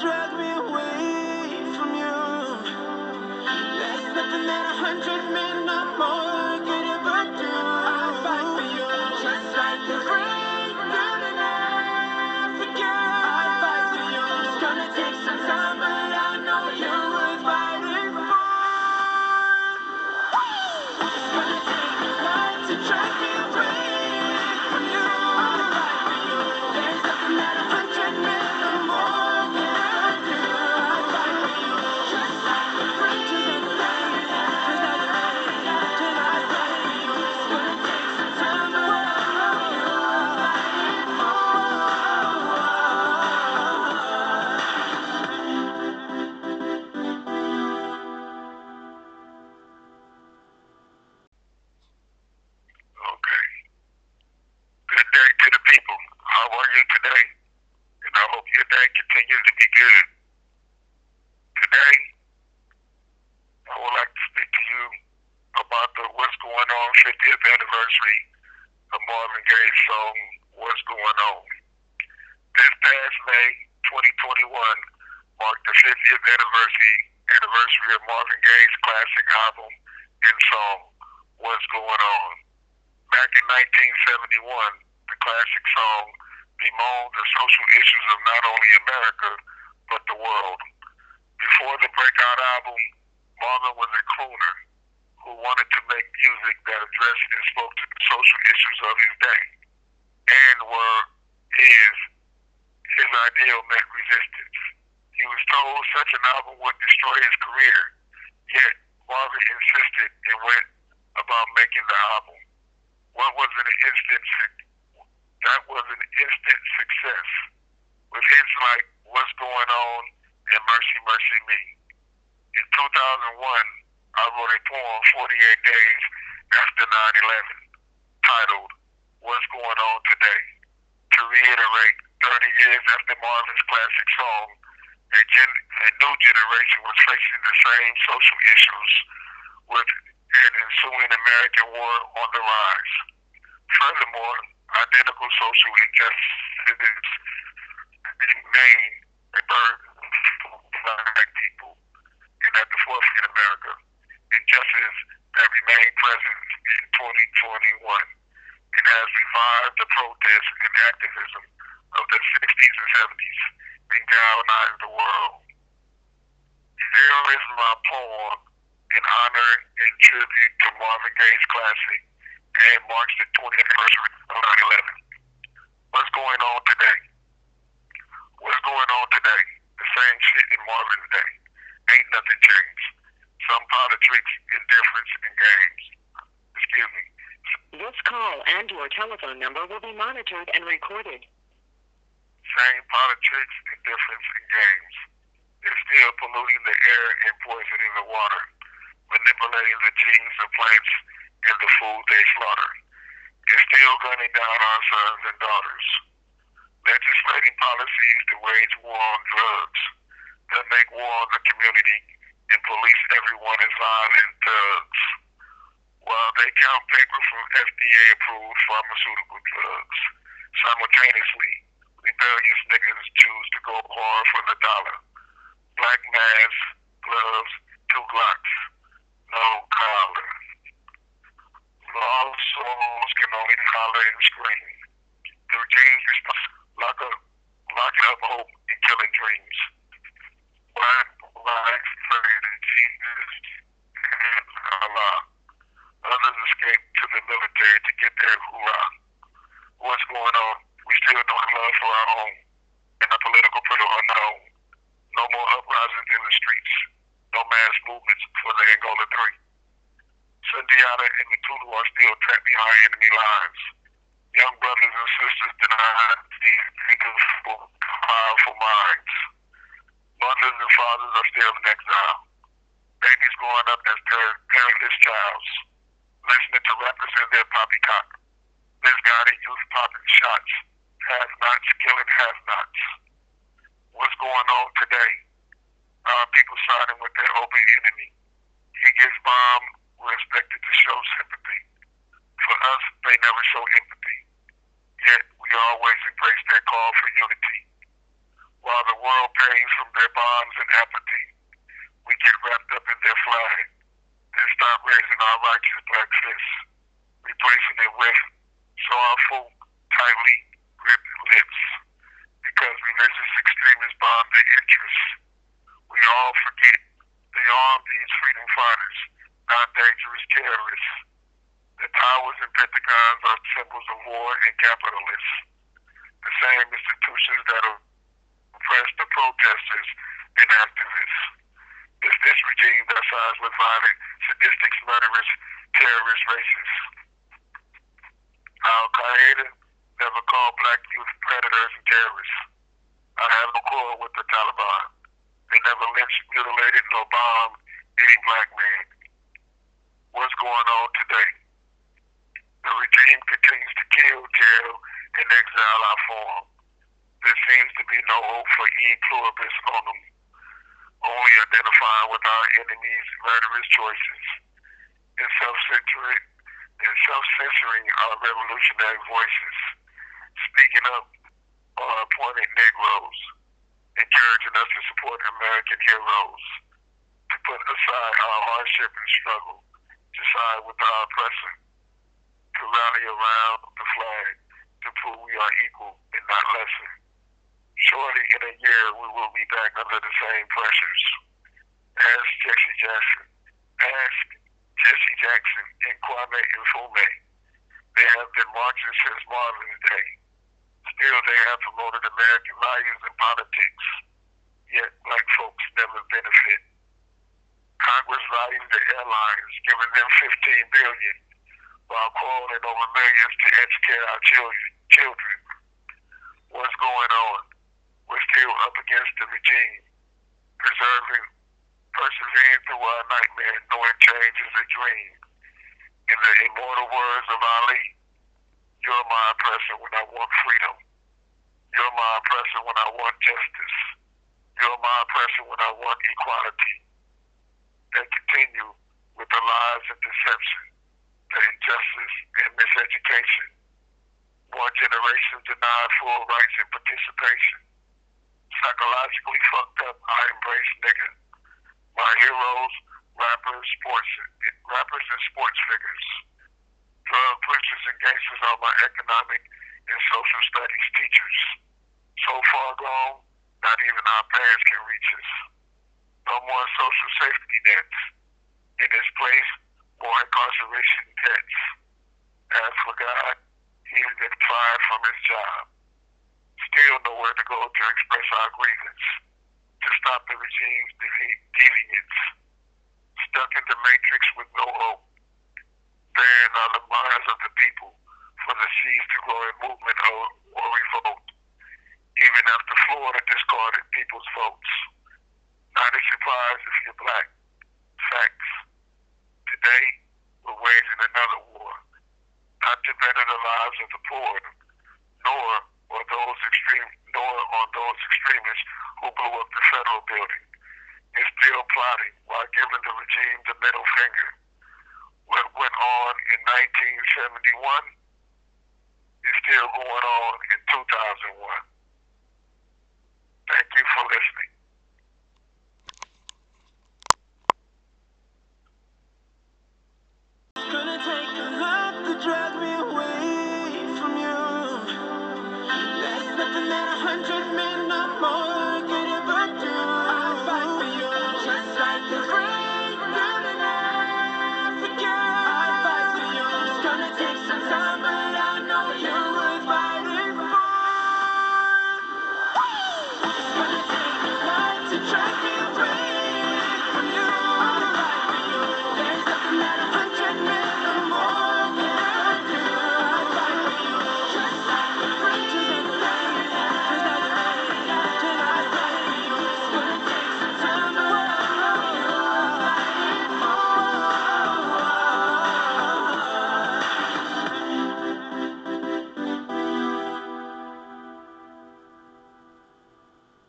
drag you today? And I hope your day continues to be good. Today, I would like to speak to you about the What's Going On 50th anniversary of Marvin Gaye's song, What's Going On. This past May 2021 marked the 50th anniversary anniversary of Marvin Gaye's classic album and song, What's Going On. Back in 1971, the classic song bemoaned the social issues of not only America, but the world. Before the breakout album, Marvin was a crooner who wanted to make music that addressed and spoke to the social issues of his day and were is his ideal met resistance. He was told such an album would destroy his career, yet Marvin insisted and went about making the album. What was an instant suc- that was an instant success with hits like What's Going On and Mercy Mercy Me. In 2001, I wrote a poem 48 days after 9/11 titled What's Going On Today. To reiterate, 30 years after Marvin's classic song, a, gen- a new generation was facing the same social issues with an ensuing American war on the rise. Furthermore, identical social injustices remain a burden for black people and at the forefront in America. Injustice that remain present in 2021 and has revived the protests and activism of the 60s and 70s and galvanized the world. Here is my poem in honor and tribute to Marvin Gaye's classic and marks the 20th anniversary of 9/11. What's going on today? What's going on today? The same shit in Marvin's day. Ain't nothing changed. Some politics, indifference, and games. Excuse me. This call and your telephone number will be monitored and recorded. Same politics, indifference, and games. They're still polluting the air and poisoning the water, manipulating the genes of plants and the food they slaughter. They're still gunning down our sons and daughters. Legislating policies to wage war on drugs, that make war on the community and police everyone as violent thugs. While they count paper from FDA approved pharmaceutical drugs, simultaneously, rebellious niggas choose to go hard for the dollar. Black mask, gloves, two Glocks, no collar. Lost souls can only holler and scream. The regime's response, lock up, locking up hope and killing dreams. Black lives pray to Jesus and Allah. Others escape to the military to get their hoorah. What's going on? We still don't love for our own and the political put unknown. No more uprisings in the streets. No mass movements for the Angola 3. Sundiata and Mutulu are still trapped behind enemy lines. Young brothers and sisters denied these beautiful, powerful minds. Mothers and fathers are still in exile. Babies growing up as par- parentless childs, listening to rappers in their poppycock. Misguided youth popping shots. Have-nots killing have-nots. What's going on today? Our people siding with their open enemy. He gets bombed. We're expected to show sympathy. For us, they never show empathy. Yet we always embrace their call for unity. While the world pains from their bonds and apathy. We get wrapped up in their flag and stop raising our righteous black fists, replacing it with sorrowful, tightly gripped lips. Because religious extremists bomb their interests. We all forget they arm these freedom fighters, not dangerous terrorists. Towers and pentagons are symbols of war and capitalists. The same institutions that oppress the protesters and activists. It's this regime that sides with violent, sadistic, murderous, terrorist racists. Al Qaeda never called black youth predators and terrorists. I have no quarrel with the Taliban. They never lynched, mutilated, nor bombed any black man. What's going on today? The regime continues to kill, jail, and exile our form. There seems to be no hope for e pluribus unum, only identifying with our enemies' murderous choices and self-censoring, and self-censoring our revolutionary voices, speaking up on appointed Negroes, encouraging us to support American heroes, to put aside our hardship and struggle, to side with our oppressor, around the flag, to prove we are equal and not lesser. Surely in a year we will be back under the same pressures. Ask Jesse Jackson. Ask Jesse Jackson and Kwame Nkrumah. They have been marching since Marvin's Day. Still, they have promoted American values and politics. Yet, black folks never benefit. Congress values the airlines, giving them 15 billion, while calling over millions to educate our children. Children, what's going on? We're still up against the regime, preserving, persevering through our nightmare, knowing change is a dream. In the immortal words of Ali, you're my oppressor when I want freedom. You're my oppressor when I want justice. You're my oppressor when I want equality. They continue with the lies and deception, the injustice and miseducation. One generation full rights and participation. Psychologically fucked up, I embrace nigga. My heroes, rappers, sports, rappers and sports figures. Drug pushers and gangsters are my economic and social studies teachers. So far gone, not even our parents can reach us. No more social safety nets. In its place, more incarceration debts. As for God, he's been fired from his job. Still nowhere to go to express our grievance, to stop the regime's devi- deviance. Stuck in the matrix with no hope. Barren are the minds of the people for the seeds to in movement or, or revolt. Even after Florida discarded people's votes. Not a surprise if you're black. and still plotting while giving the regime the middle finger. What went on in 1971 is still going on in 2001. Thank you for listening.